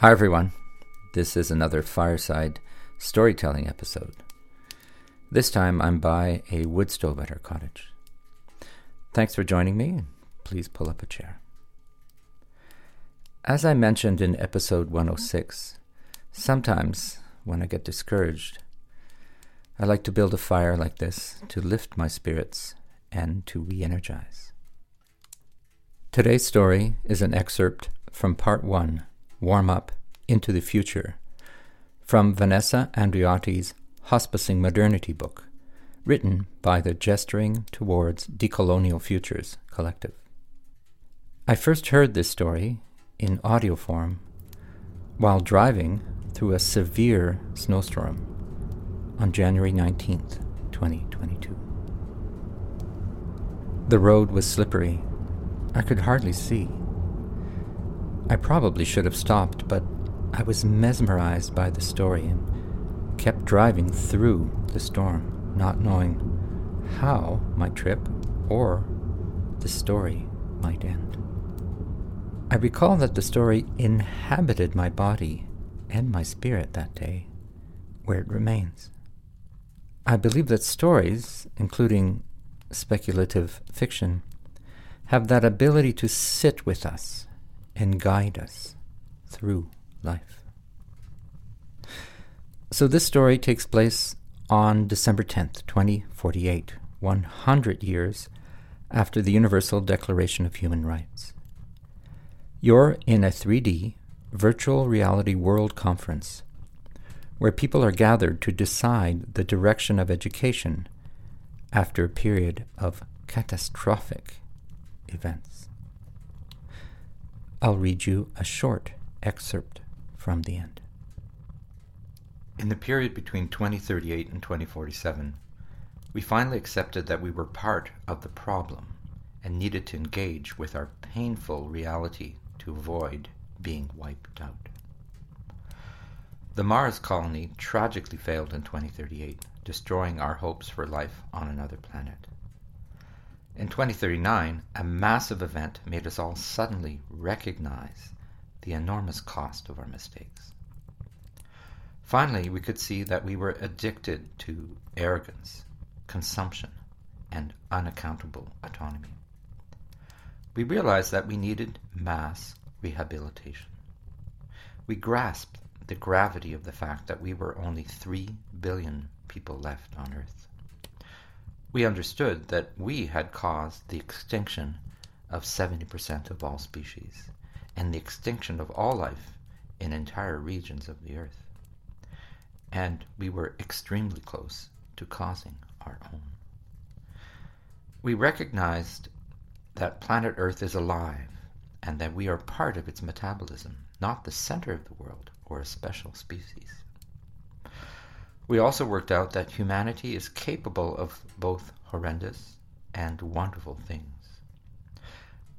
Hi, everyone. This is another fireside storytelling episode. This time I'm by a wood stove at our cottage. Thanks for joining me. Please pull up a chair. As I mentioned in episode 106, sometimes when I get discouraged, I like to build a fire like this to lift my spirits and to re energize. Today's story is an excerpt from part one Warm Up into the Future from Vanessa Andreotti's Hospicing Modernity book, written by the Gesturing Towards Decolonial Futures collective. I first heard this story in audio form while driving through a severe snowstorm on January 19th, 2022. The road was slippery. I could hardly see. I probably should have stopped, but I was mesmerized by the story and kept driving through the storm, not knowing how my trip or the story might end. I recall that the story inhabited my body and my spirit that day, where it remains. I believe that stories, including speculative fiction, have that ability to sit with us and guide us through life. So this story takes place on December 10th, 2048, 100 years after the Universal Declaration of Human Rights. You're in a 3D virtual reality world conference where people are gathered to decide the direction of education after a period of catastrophic events. I'll read you a short excerpt from the end. In the period between 2038 and 2047, we finally accepted that we were part of the problem and needed to engage with our painful reality to avoid being wiped out. The Mars colony tragically failed in 2038, destroying our hopes for life on another planet. In 2039, a massive event made us all suddenly recognize the enormous cost of our mistakes. Finally, we could see that we were addicted to arrogance, consumption, and unaccountable autonomy. We realized that we needed mass rehabilitation. We grasped the gravity of the fact that we were only 3 billion people left on Earth we understood that we had caused the extinction of 70% of all species and the extinction of all life in entire regions of the earth. And we were extremely close to causing our own. We recognized that planet Earth is alive and that we are part of its metabolism, not the center of the world or a special species. We also worked out that humanity is capable of both horrendous and wonderful things.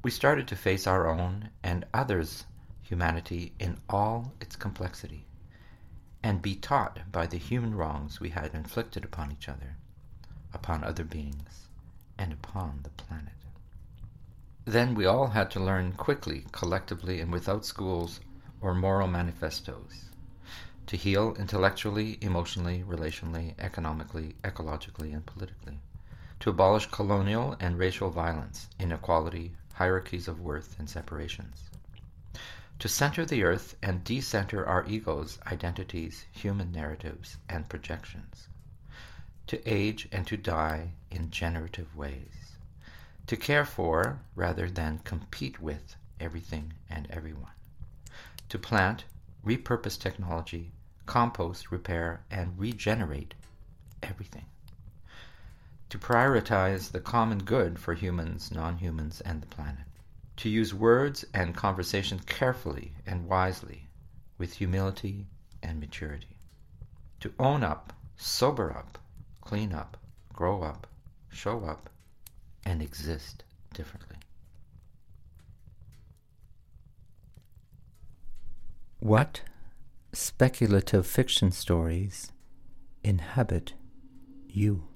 We started to face our own and others' humanity in all its complexity and be taught by the human wrongs we had inflicted upon each other, upon other beings, and upon the planet. Then we all had to learn quickly, collectively, and without schools or moral manifestos to heal intellectually, emotionally, relationally, economically, ecologically, and politically, to abolish colonial and racial violence, inequality, hierarchies of worth, and separations, to center the earth and decenter our egos, identities, human narratives, and projections, to age and to die in generative ways, to care for rather than compete with everything and everyone, to plant, repurpose technology, compost, repair, and regenerate everything. To prioritize the common good for humans, non humans, and the planet. To use words and conversation carefully and wisely, with humility and maturity. To own up, sober up, clean up, grow up, show up, and exist differently. What speculative fiction stories inhabit you.